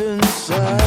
inside.